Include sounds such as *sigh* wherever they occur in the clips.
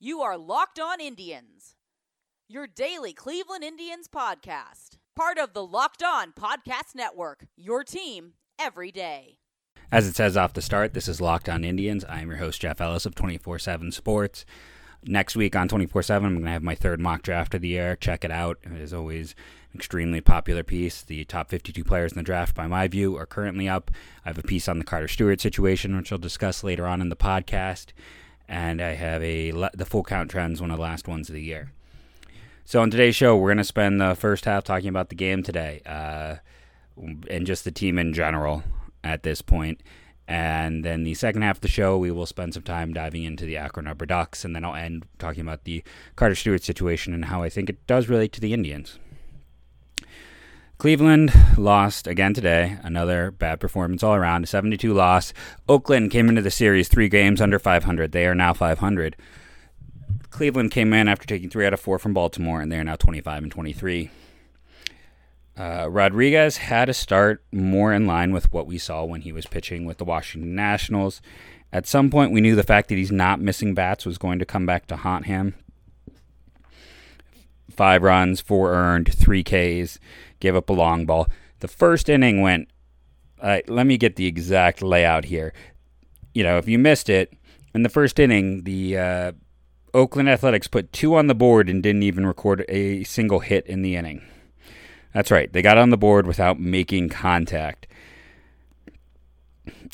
You are Locked On Indians, your daily Cleveland Indians podcast. Part of the Locked On Podcast Network, your team every day. As it says off the start, this is Locked On Indians. I am your host, Jeff Ellis of 24 7 Sports. Next week on 24 7, I'm going to have my third mock draft of the year. Check it out. It is always an extremely popular piece. The top 52 players in the draft, by my view, are currently up. I have a piece on the Carter Stewart situation, which I'll discuss later on in the podcast. And I have a the full count trends, one of the last ones of the year. So on today's show, we're going to spend the first half talking about the game today uh, and just the team in general at this point. And then the second half of the show, we will spend some time diving into the Akron Rubber Ducks, and then I'll end talking about the Carter Stewart situation and how I think it does relate to the Indians. Cleveland lost again today. Another bad performance all around. A 72 loss. Oakland came into the series three games under 500. They are now 500. Cleveland came in after taking three out of four from Baltimore, and they are now 25 and 23. Uh, Rodriguez had a start more in line with what we saw when he was pitching with the Washington Nationals. At some point, we knew the fact that he's not missing bats was going to come back to haunt him. Five runs, four earned, three Ks, gave up a long ball. The first inning went. Uh, let me get the exact layout here. You know, if you missed it, in the first inning, the uh, Oakland Athletics put two on the board and didn't even record a single hit in the inning. That's right. They got on the board without making contact.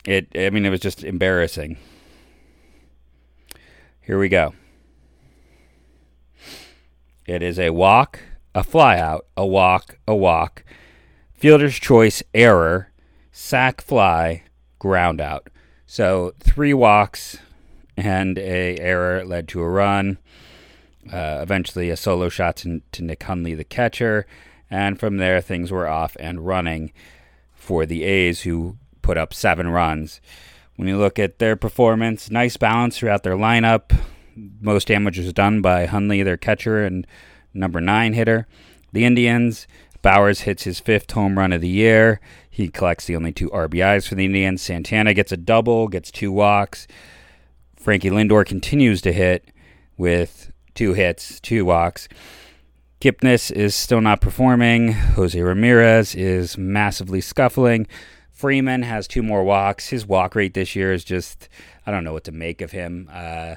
It I mean it was just embarrassing. Here we go. It is a walk, a flyout, a walk, a walk, fielder's choice error, sac fly, ground out. So three walks and a error led to a run. Uh, eventually, a solo shot to, to Nick Hundley, the catcher, and from there, things were off and running for the A's, who put up seven runs. When you look at their performance, nice balance throughout their lineup. Most damage was done by Hundley, their catcher, and number nine hitter. The Indians, Bauers hits his fifth home run of the year. He collects the only two RBIs for the Indians. Santana gets a double, gets two walks. Frankie Lindor continues to hit with two hits, two walks. Kipnis is still not performing. Jose Ramirez is massively scuffling. Freeman has two more walks. His walk rate this year is just, I don't know what to make of him. Uh,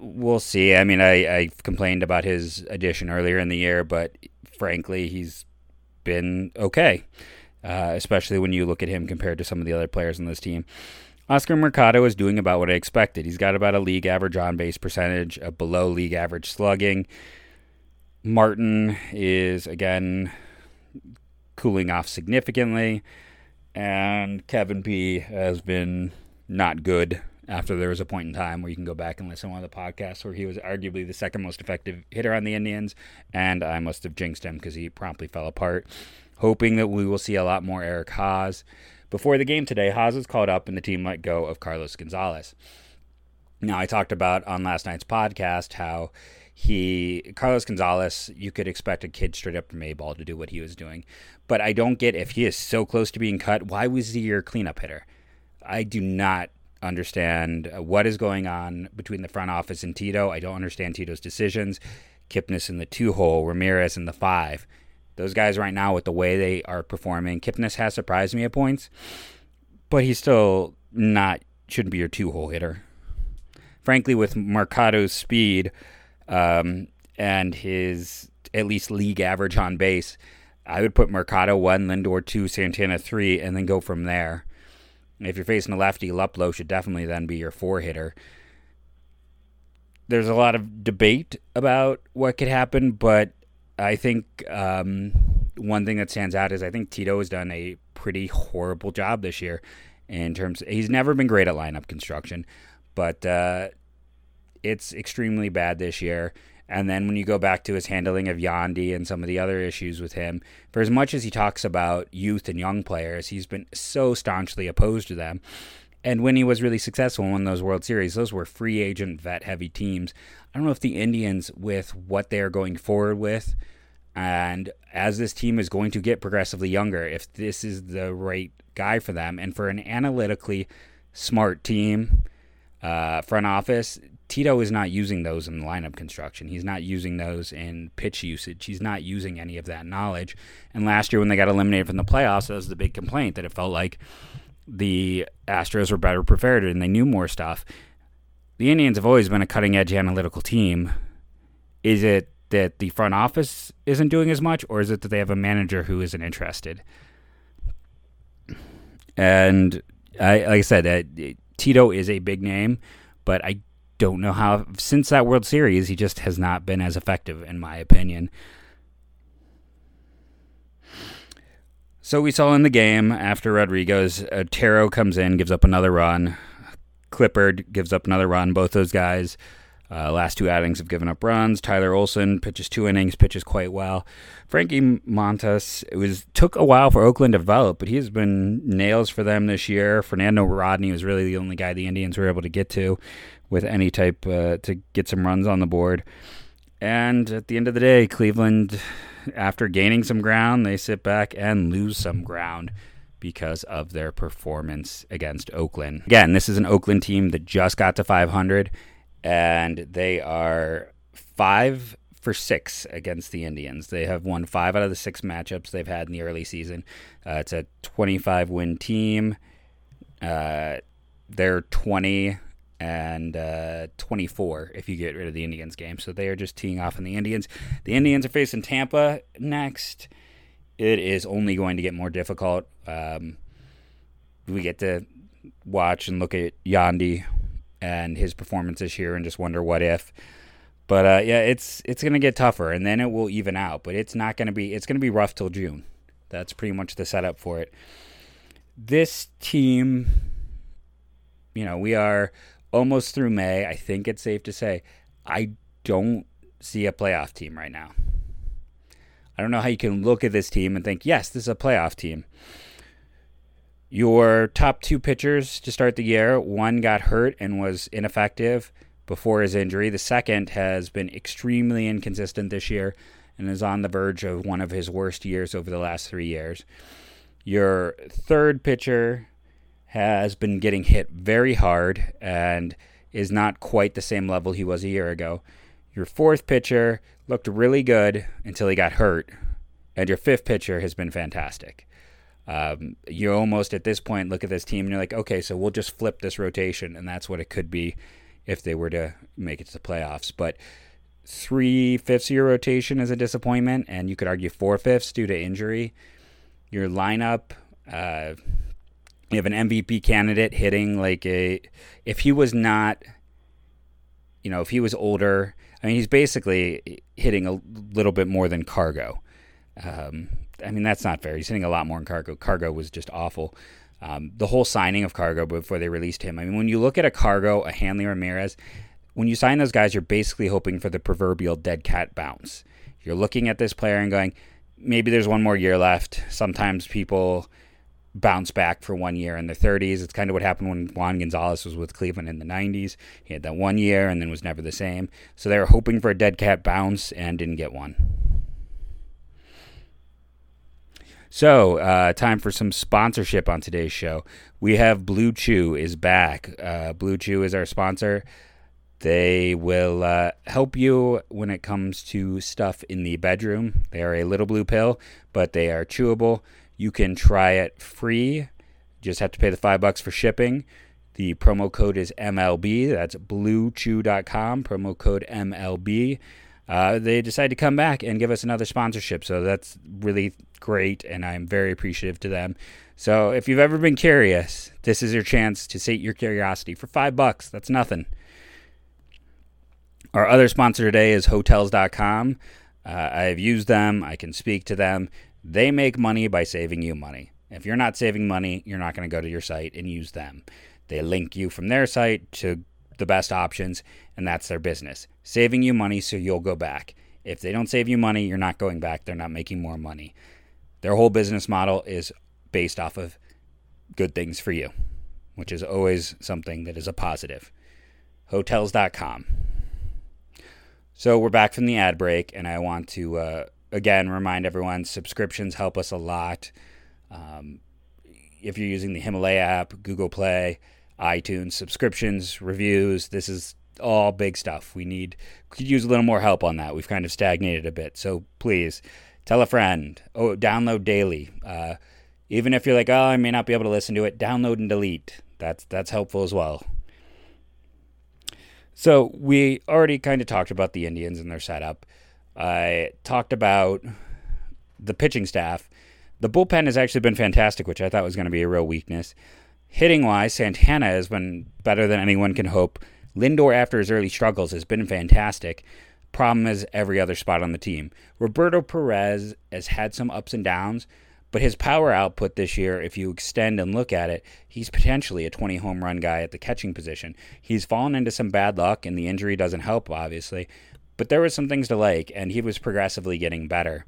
we'll see. I mean, I, I complained about his addition earlier in the year, but frankly, he's been okay, uh, especially when you look at him compared to some of the other players on this team. Oscar Mercado is doing about what I expected. He's got about a league average on base percentage, a below league average slugging. Martin is again cooling off significantly, and Kevin P has been not good. After there was a point in time where you can go back and listen to one of the podcasts where he was arguably the second most effective hitter on the Indians, and I must have jinxed him because he promptly fell apart. Hoping that we will see a lot more Eric Haase. Before the game today, Haase was called up and the team let go of Carlos Gonzalez. Now, I talked about on last night's podcast how he Carlos Gonzalez, you could expect a kid straight up from A ball to do what he was doing. But I don't get if he is so close to being cut, why was he your cleanup hitter? I do not understand what is going on between the front office and Tito. I don't understand Tito's decisions. Kipnis in the two hole, Ramirez in the five. Those guys right now, with the way they are performing, Kipnis has surprised me at points, but he's still not shouldn't be your two hole hitter. Frankly, with Mercado's speed, um, and his at least league average on base, I would put Mercado one, Lindor two, Santana three, and then go from there. If you're facing a lefty, Luplow should definitely then be your four hitter. There's a lot of debate about what could happen, but I think um, one thing that stands out is I think Tito has done a pretty horrible job this year in terms. Of, he's never been great at lineup construction, but uh, it's extremely bad this year. And then when you go back to his handling of Yandy and some of the other issues with him, for as much as he talks about youth and young players, he's been so staunchly opposed to them. And when he was really successful in those World Series, those were free agent, vet heavy teams. I don't know if the Indians, with what they are going forward with, and as this team is going to get progressively younger, if this is the right guy for them, and for an analytically smart team, uh, front office, Tito is not using those in lineup construction. He's not using those in pitch usage. He's not using any of that knowledge. And last year, when they got eliminated from the playoffs, that was the big complaint that it felt like the Astros were better prepared and they knew more stuff. The Indians have always been a cutting edge analytical team. Is it that the front office isn't doing as much, or is it that they have a manager who isn't interested? And I, like I said, uh, Tito is a big name, but I don't know how. Since that World Series, he just has not been as effective, in my opinion. So we saw in the game after Rodriguez, Otero comes in, gives up another run. Clippard gives up another run. Both those guys, uh, last two outings have given up runs. Tyler Olson pitches two innings, pitches quite well. Frankie Montas, it was took a while for Oakland to develop, but he has been nails for them this year. Fernando Rodney was really the only guy the Indians were able to get to with any type uh, to get some runs on the board. And at the end of the day, Cleveland after gaining some ground, they sit back and lose some ground because of their performance against Oakland. Again, this is an Oakland team that just got to 500, and they are five for six against the Indians. They have won five out of the six matchups they've had in the early season. Uh, it's a 25 win team. Uh, they're 20 and uh, 24 if you get rid of the Indians game. So they are just teeing off on the Indians. The Indians are facing Tampa next. It is only going to get more difficult. Um, we get to watch and look at Yandy and his performance this year and just wonder what if. But uh, yeah, it's it's to get tougher, and then it will even out. But it's not to be it's to be rough till June. That's pretty much the setup for it. This team, you know, we are almost through May, I think it's safe to say I don't see a playoff team right now. I don't know how you can look at this team and think, yes, this is a playoff team. Your top two pitchers to start the year, one got hurt and was ineffective before his injury. The second has been extremely inconsistent this year and is on the verge of one of his worst years over the last three years. Your third pitcher has been getting hit very hard and is not quite the same level he was a year ago. Your fourth pitcher looked really good until he got hurt, and your fifth pitcher has been fantastic. Um, you almost at this point look at this team and you're like, okay, so we'll just flip this rotation, and that's what it could be if they were to make it to the playoffs. But three fifths of your rotation is a disappointment, and you could argue four fifths due to injury. Your lineup, uh, you have an MVP candidate hitting like a if he was not you know if he was older I mean he's basically hitting a little bit more than Cargo. Um, I mean that's not fair. He's hitting a lot more in Cargo. Cargo was just awful. Um, the whole signing of Cargo before they released him. I mean when you look at a Cargo, a Hanley Ramirez, when you sign those guys, you're basically hoping for the proverbial dead cat bounce. You're looking at this player and going, maybe there's one more year left. Sometimes people bounce back for one year in their 30s. It's kind of what happened when Juan Gonzalez was with Cleveland in the 90s. He had that one year and then was never the same. So they were hoping for a dead cat bounce and didn't get one. So, uh, time for some sponsorship on today's show. We have Blue Chew is back. Uh, Blue Chew is our sponsor. They will uh, help you when it comes to stuff in the bedroom. They are a little blue pill, but they are chewable. You can try it free. Just have to pay the five bucks for shipping. The promo code is MLB. That's bluechew.com. Promo code MLB. Uh, they decided to come back and give us another sponsorship. So that's really great, and I'm very appreciative to them. So if you've ever been curious, this is your chance to sate your curiosity for five bucks. That's nothing. Our other sponsor today is Hotels.com. Uh, I have used them. I can speak to them. They make money by saving you money. If you're not saving money, you're not going to go to your site and use them. They link you from their site to the best options, and that's their business. Saving you money so you'll go back. If they don't save you money, you're not going back. They're not making more money. Their whole business model is based off of good things for you, which is always something that is a positive. Hotels.com. So we're back from the ad break, and I want to uh, again, remind everyone subscriptions help us a lot. Um, if you're using the Himalaya app, Google Play, iTunes, subscriptions, reviews, this is all big stuff. We need could use a little more help on that. We've kind of stagnated a bit. So please tell a friend. Oh, download daily. Uh, even if you're like, oh, I may not be able to listen to it, download and delete. That's that's helpful as well. So we already kind of talked about the Indians and their setup. I talked about the pitching staff. The bullpen has actually been fantastic, which I thought was going to be a real weakness. Hitting wise, Santana has been better than anyone can hope. Lindor, after his early struggles, has been fantastic. Problem is every other spot on the team. Roberto Perez has had some ups and downs, but his power output this year, if you extend and look at it, he's potentially a 20 home run guy at the catching position. He's fallen into some bad luck, and the injury doesn't help, obviously. But there was some things to like, and he was progressively getting better.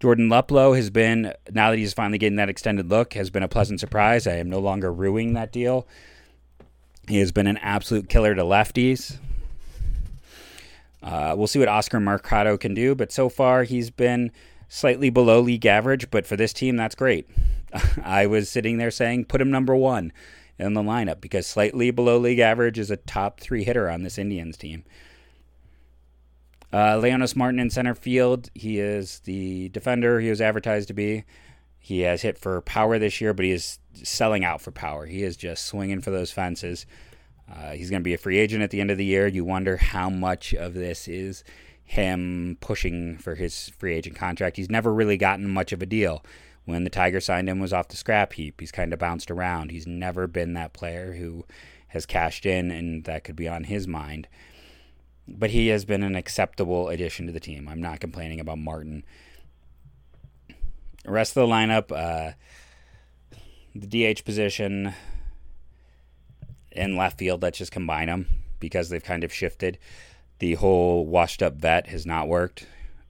Jordan Luplow has been, now that he's finally getting that extended look, has been a pleasant surprise. I am no longer ruining that deal. He has been an absolute killer to lefties. Uh, we'll see what Oscar Mercado can do, but so far he's been slightly below league average. But for this team, that's great. *laughs* I was sitting there saying, put him number one in the lineup because slightly below league average is a top three hitter on this Indians team. Uh, Leonys Martin in center field. He is the defender he was advertised to be. He has hit for power this year, but he is selling out for power. He is just swinging for those fences. Uh, he's going to be a free agent at the end of the year. You wonder how much of this is him pushing for his free agent contract. He's never really gotten much of a deal. When the Tigers signed him was off the scrap heap. He's kind of bounced around. He's never been that player who has cashed in and that could be on his mind but he has been an acceptable addition to the team. I'm not complaining about Martin. Rest of the lineup, uh, the DH position in left field, let's just combine them because they've kind of shifted. The whole washed up vet has not worked.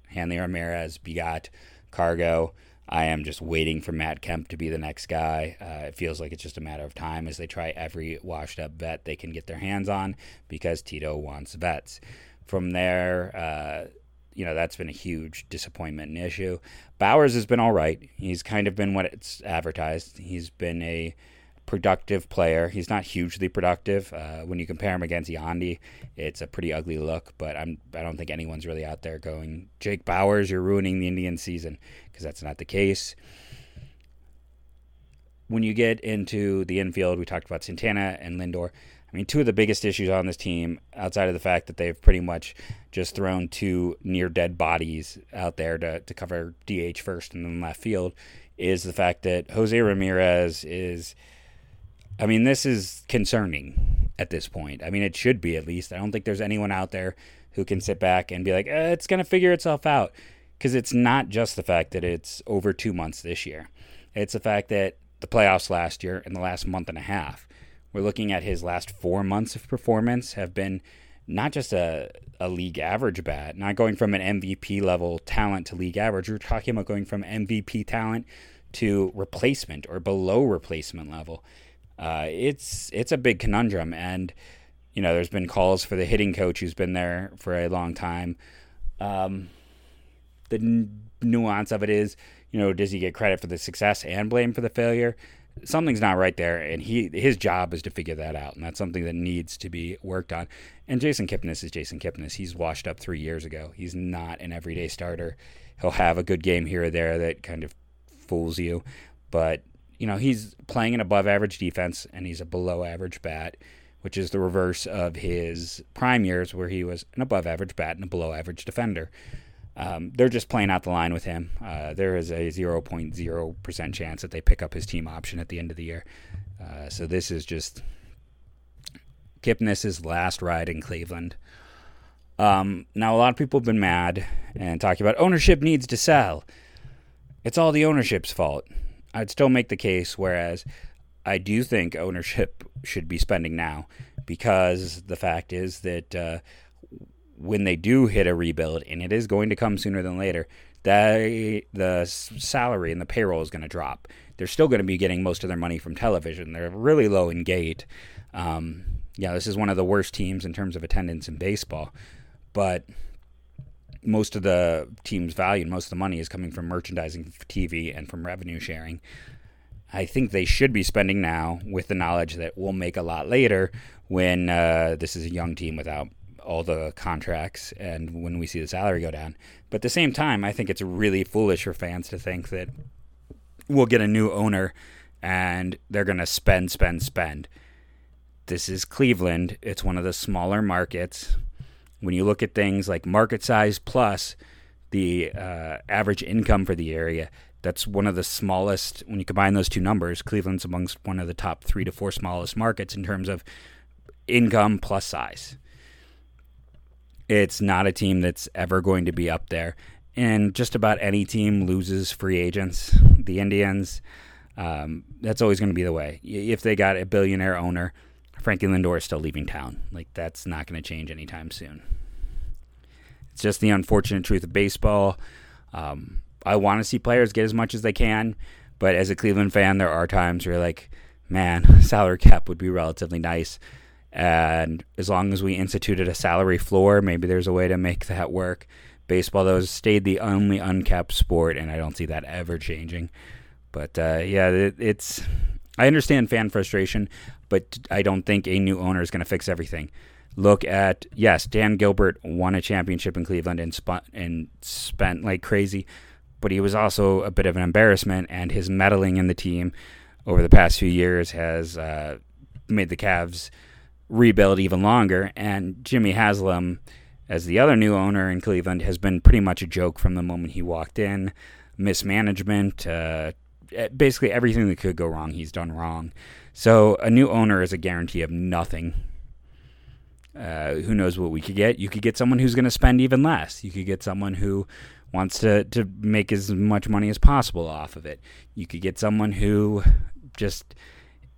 Hanley Ramirez, Bigot, Cargo. I am just waiting for Matt Kemp to be the next guy. Uh, it feels like it's just a matter of time as they try every washed up vet they can get their hands on because Tito wants vets. From there, uh, you know, that's been a huge disappointment and issue. Bauers has been all right. He's kind of been what it's advertised. He's been a productive player. He's not hugely productive. Uh, when you compare him against Yandy, it's a pretty ugly look. But I'm I don't think anyone's really out there going Jake Bauers, you're ruining the Indian season because that's not the case. When you get into the infield, we talked about Santana and Lindor. I mean, two of the biggest issues on this team, outside of the fact that they've pretty much just thrown two near dead bodies out there to, to cover DH first and then left field, is the fact that Jose Ramirez is I mean, this is concerning at this point. I mean, it should be at least. I don't think there's anyone out there who can sit back and be like, eh, it's going to figure itself out. Because it's not just the fact that it's over two months this year, it's the fact that the playoffs last year and the last month and a half, we're looking at his last four months of performance have been not just a, a league average bat, not going from an MVP level talent to league average. We're talking about going from MVP talent to replacement or below replacement level uh, it's it's a big conundrum, and you know, there's been calls for the hitting coach who's been there for a long time. Um, the n- nuance of it is, you know, does he get credit for the success and blame for the failure? Something's not right there, and he his job is to figure that out, and that's something that needs to be worked on. And Jason Kipnis is Jason Kipnis. He's washed up three years ago. He's not an everyday starter. He'll have a good game here or there that kind of fools you, but you know, he's playing an above average defense and he's a below average bat, which is the reverse of his prime years where he was an above average bat and a below average defender. Um, they're just playing out the line with him. Uh, there is a 0.0% chance that they pick up his team option at the end of the year. Uh, so this is just Kipnis's last ride in Cleveland. Um, now, a lot of people have been mad and talking about ownership needs to sell. It's all the ownership's fault. I'd still make the case, whereas I do think ownership should be spending now because the fact is that uh, when they do hit a rebuild, and it is going to come sooner than later, they, the salary and the payroll is going to drop. They're still going to be getting most of their money from television. They're really low in gate. Um, yeah, this is one of the worst teams in terms of attendance in baseball, but most of the team's value and most of the money is coming from merchandising, TV, and from revenue sharing. I think they should be spending now with the knowledge that we'll make a lot later when uh, this is a young team without all the contracts and when we see the salary go down. But at the same time, I think it's really foolish for fans to think that we'll get a new owner and they're going to spend, spend, spend. This is Cleveland. It's one of the smaller markets. When you look at things like market size plus the uh, average income for the area, that's one of the smallest. When you combine those two numbers, Cleveland's amongst one of the top three to four smallest markets in terms of income plus size. It's not a team that's ever going to be up there. And just about any team loses free agents. The Indians, um, that's always going to be the way. If they got a billionaire owner, Frankie Lindor is still leaving town. Like, that's not going to change anytime soon. It's just the unfortunate truth of baseball. Um, I want to see players get as much as they can, but as a Cleveland fan, there are times where, like, man, *laughs* salary cap would be relatively nice. And as long as we instituted a salary floor, maybe there's a way to make that work. Baseball, though, has stayed the only uncapped sport, and I don't see that ever changing. But uh, yeah, it, it's. I understand fan frustration, but I don't think a new owner is going to fix everything. Look at yes, Dan Gilbert won a championship in Cleveland and spun and spent like crazy, but he was also a bit of an embarrassment, and his meddling in the team over the past few years has uh, made the Cavs rebuild even longer. And Jimmy Haslam, as the other new owner in Cleveland, has been pretty much a joke from the moment he walked in. Mismanagement, uh, basically everything that could go wrong, he's done wrong. So a new owner is a guarantee of nothing. Uh, who knows what we could get? You could get someone who's going to spend even less. You could get someone who wants to, to make as much money as possible off of it. You could get someone who just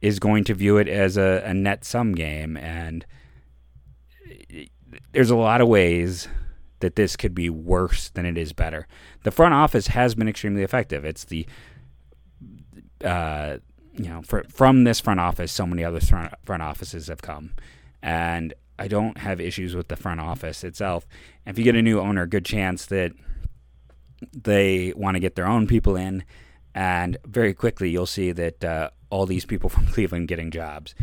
is going to view it as a, a net sum game. And there's a lot of ways that this could be worse than it is better. The front office has been extremely effective. It's the, uh, you know, for, from this front office, so many other front, front offices have come. And I don't have issues with the front office itself. If you get a new owner, good chance that they want to get their own people in. And very quickly, you'll see that uh, all these people *laughs* from Cleveland getting jobs,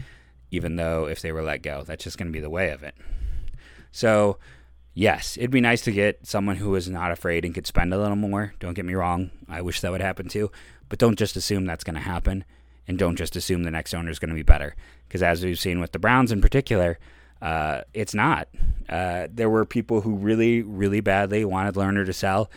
even though if they were let go, that's just going to be the way of it. So, yes, it'd be nice to get someone who is not afraid and could spend a little more. Don't get me wrong. I wish that would happen too. But don't just assume that's going to happen. And don't just assume the next owner is going to be better. Because as we've seen with the Browns in particular, uh, it's not. Uh, there were people who really, really badly wanted Lerner to sell.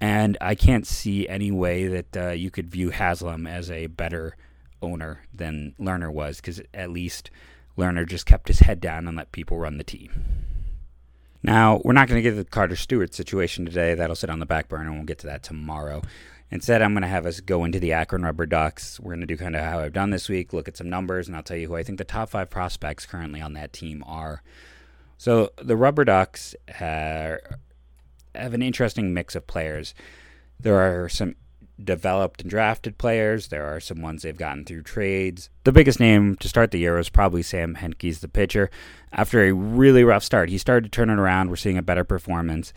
And I can't see any way that uh, you could view Haslam as a better owner than Lerner was because at least Lerner just kept his head down and let people run the team. Now, we're not going to get to the Carter Stewart situation today. That'll sit on the back burner, and we'll get to that tomorrow. Instead, I'm going to have us go into the Akron Rubber Ducks. We're going to do kind of how I've done this week, look at some numbers, and I'll tell you who I think the top five prospects currently on that team are. So, the Rubber Ducks have an interesting mix of players. There are some developed and drafted players. There are some ones they've gotten through trades. The biggest name to start the year was probably Sam Hentges, the pitcher. After a really rough start, he started to turn it around. We're seeing a better performance.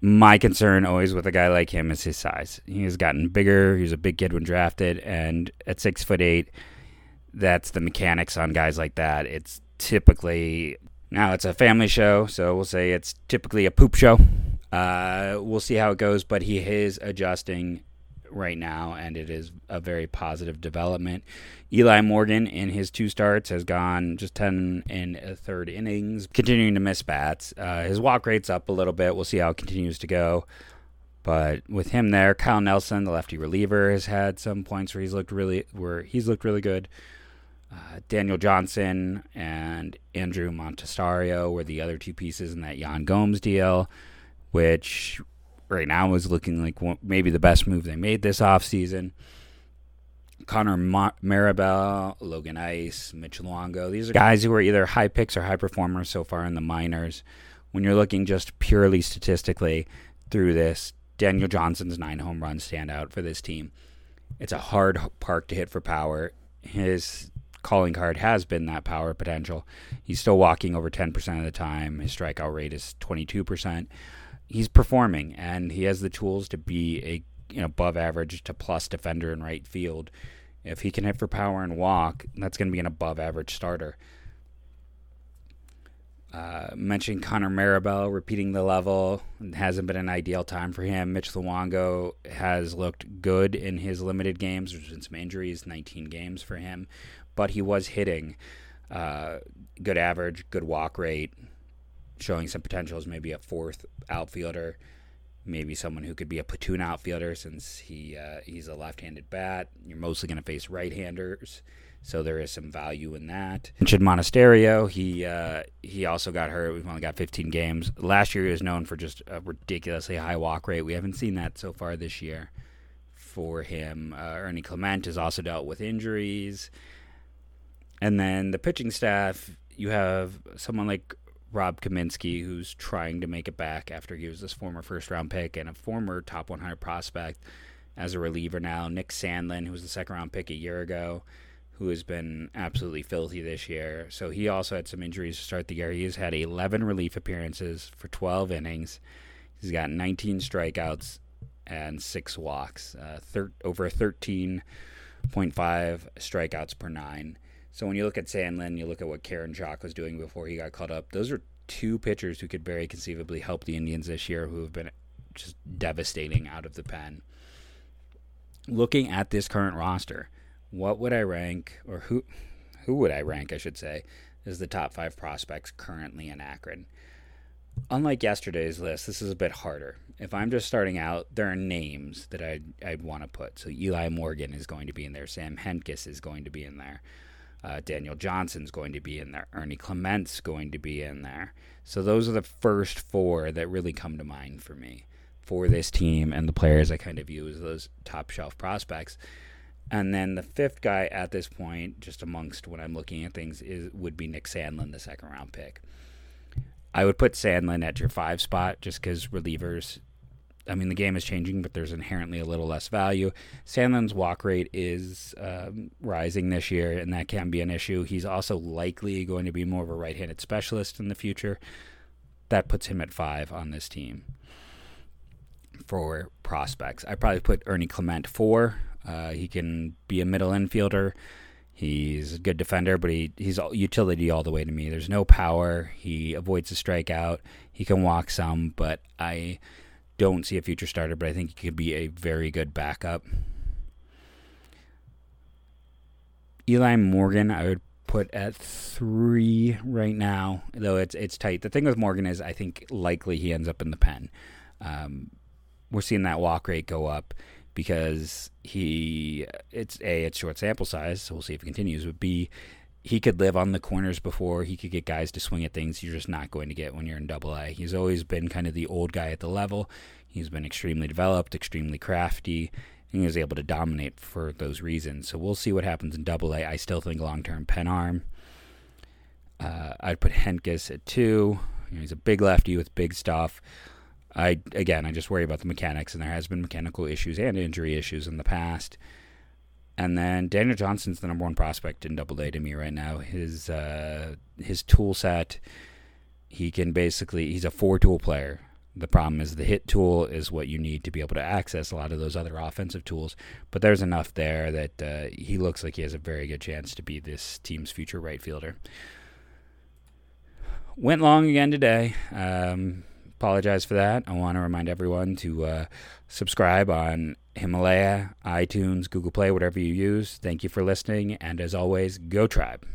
My concern always with a guy like him is his size. He has gotten bigger. He was a big kid when drafted, and at six foot eight, that's the mechanics on guys like that. It's typically now it's a family show, so we'll say it's typically a poop show. Uh, we'll see how it goes, but he is adjusting right now, and it is a very positive development. Eli Morgan, in his two starts, has gone just 10 in a third innings, continuing to miss bats. Uh, his walk rate's up a little bit. We'll see how it continues to go. But with him there, Kyle Nelson, the lefty reliever, has had some points where he's looked really where he's looked really good. Uh, Daniel Johnson and Andruw Monasterio were the other two pieces in that Yan Gomes deal, which right now is looking like maybe the best move they made this offseason. Connor Marabell, Logan Ice, Mitch Longo. These are guys who are either high picks or high performers so far in the minors. When you're looking just purely statistically through this, Daniel Johnson's nine home runs stand out for this team. It's a hard park to hit for power. His calling card has been that power potential. He's still walking over 10% of the time. His strikeout rate is 22% he's performing and he has the tools to be a you know above average to plus defender in right field If he can hit for power and walk, that's going to be an above average starter. Uh, mentioned Connor Marabell repeating the level. It hasn't been an ideal time for him. Mitch Longo has looked good in his limited games. There's been some injuries, 19 games for him, but he was hitting. Uh, good average, good walk rate, showing some potential as maybe a fourth outfielder, maybe someone who could be a platoon outfielder since he uh, he's a left-handed bat. You're mostly going to face right-handers. So there is some value in that. Mentioned Monasterio. He uh, he also got hurt. We've only got 15 games. Last year he was known for just a ridiculously high walk rate. We haven't seen that so far this year for him. Uh, Ernie Clement has also dealt with injuries. And then the pitching staff, you have someone like Rob Kaminsky, who's trying to make it back after he was this former first round pick and a former top 100 prospect as a reliever now. Nick Sandlin, who was the second round pick a year ago who has been absolutely filthy this year. So he also had some injuries to start the year. He has had 11 relief appearances for 12 innings. He's got 19 strikeouts and six walks, uh, thir- over 13.5 strikeouts per nine. So when you look at Sandlin, you look at what Karinchak was doing before he got caught up. Those are two pitchers who could very conceivably help the Indians this year, who have been just devastating out of the pen. Looking at this current roster, what would I rank, or who, who would I rank, I should say, as the top five prospects currently in Akron? Unlike yesterday's list, this is a bit harder. If I'm just starting out, there are names that I'd, I'd want to put. So Eli Morgan is going to be in there. Sam Hentges is going to be in there. Uh, Daniel Johnson's going to be in there. Ernie Clement's going to be in there. So those are the first four that really come to mind for me for this team and the players I kind of view as those top shelf prospects. And then the fifth guy at this point, just amongst when I'm looking at things, is would be Nick Sandlin, the second round pick. I would put Sandlin at your five spot just because relievers. I mean, the game is changing, but there's inherently a little less value. Sandlin's walk rate is um, rising this year, and that can be an issue. He's also likely going to be more of a right handed specialist in the future. That puts him at five on this team for prospects. I probably put Ernie Clement four. Uh, he can be a middle infielder. He's a good defender, but he, he's utility all the way to me. There's no power. He avoids the strikeout. He can walk some, but I don't see a future starter, but I think he could be a very good backup. Eli Morgan, I would put at three right now, though it's it's tight. The thing with Morgan is I think likely he ends up in the pen. Um, we're seeing that walk rate go up because he it's a it's short sample size, so we'll see if it continues. But b he could live on the corners before he could get guys to swing at things you're just not going to get when you're in double A. He's always been kind of the old guy at the level. He's been extremely developed, extremely crafty, and he was able to dominate for those reasons. So we'll see what happens in double A. I still think long term pen arm. Uh, I'd put Hentges at two. You know, he's a big lefty with big stuff. I again, I just worry about the mechanics, and there has been mechanical issues and injury issues in the past. And then Daniel Johnson's the number one prospect in Double A to me right now. His uh, his tool set, he can basically he's a four tool player. The problem is the hit tool is what you need to be able to access a lot of those other offensive tools. But there's enough there that uh, he looks like he has a very good chance to be this team's future right fielder. Went long again today. Um, apologize for that. I want to remind everyone to uh, subscribe on Himalaya, iTunes, Google Play, whatever you use. Thank you for listening. And as always, go tribe.